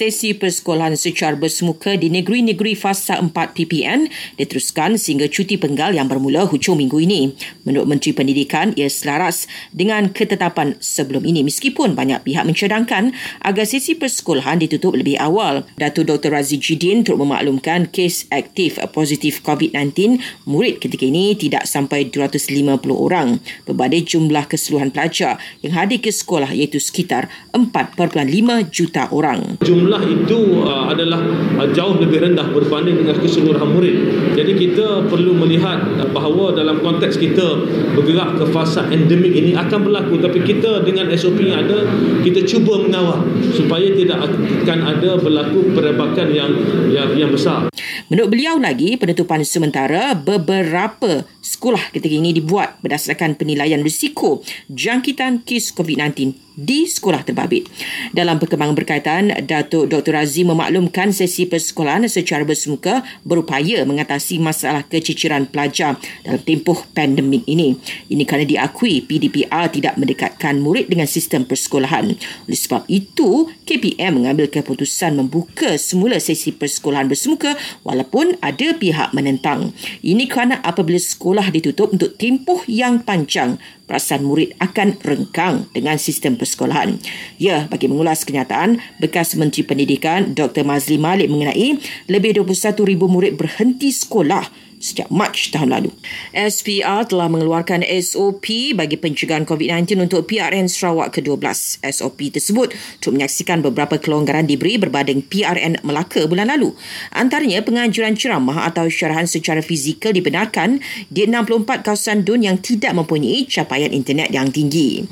Sesi persekolahan secara bersemuka di negeri-negeri fasa 4 PPN diteruskan sehingga cuti penggal yang bermula hujung minggu ini. Menurut Menteri Pendidikan, ia selaras dengan ketetapan sebelum ini meskipun banyak pihak mencadangkan agar sesi persekolahan ditutup lebih awal. Datuk Dr. Razi Jidin turut memaklumkan kes aktif positif COVID-19 murid ketika ini tidak sampai 250 orang berbanding jumlah keseluruhan pelajar yang hadir ke sekolah iaitu sekitar 4.5 juta orang jumlah itu uh, adalah uh, jauh lebih rendah berbanding dengan keseluruhan murid. Jadi kita perlu melihat uh, bahawa dalam konteks kita bergerak ke fasa endemik ini akan berlaku tapi kita dengan SOP yang ada kita cuba mengawal supaya tidak akan ada berlaku perebakan yang yang, yang besar. Menurut beliau lagi, penutupan sementara beberapa sekolah ketika ini dibuat berdasarkan penilaian risiko jangkitan kes COVID-19 di sekolah terbabit. Dalam perkembangan berkaitan, Datuk Dr. Razim memaklumkan sesi persekolahan secara bersemuka berupaya mengatasi masalah keciciran pelajar dalam tempoh pandemik ini. Ini kerana diakui PDPR tidak mendekatkan murid dengan sistem persekolahan. Oleh sebab itu, KPM mengambil keputusan membuka semula sesi persekolahan bersemuka walaupun ada pihak menentang. Ini kerana apabila sekolah ditutup untuk tempoh yang panjang, perasaan murid akan rengkang dengan sistem persekolahan. Ya, bagi mengulas kenyataan, bekas Menteri Pendidikan Dr. Mazli Malik mengenai lebih 21,000 murid berhenti sekolah sejak Mac tahun lalu. SPR telah mengeluarkan SOP bagi pencegahan COVID-19 untuk PRN Sarawak ke-12. SOP tersebut untuk menyaksikan beberapa kelonggaran diberi berbanding PRN Melaka bulan lalu. Antaranya penganjuran ceramah atau syarahan secara fizikal dibenarkan di 64 kawasan dun yang tidak mempunyai capaian internet yang tinggi.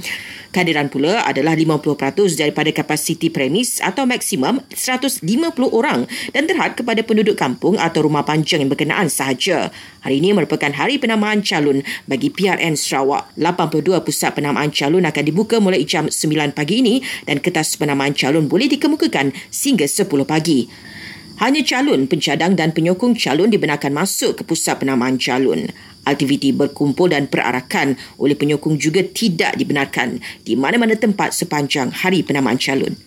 Kehadiran pula adalah 50% daripada kapasiti premis atau maksimum 150 orang dan terhad kepada penduduk kampung atau rumah panjang yang berkenaan sahaja. Hari ini merupakan hari penamaan calon bagi PRN Sarawak. 82 pusat penamaan calon akan dibuka mulai jam 9 pagi ini dan kertas penamaan calon boleh dikemukakan sehingga 10 pagi. Hanya calon pencadang dan penyokong calon dibenarkan masuk ke pusat penamaan calon. Aktiviti berkumpul dan perarakan oleh penyokong juga tidak dibenarkan di mana-mana tempat sepanjang hari penamaan calon.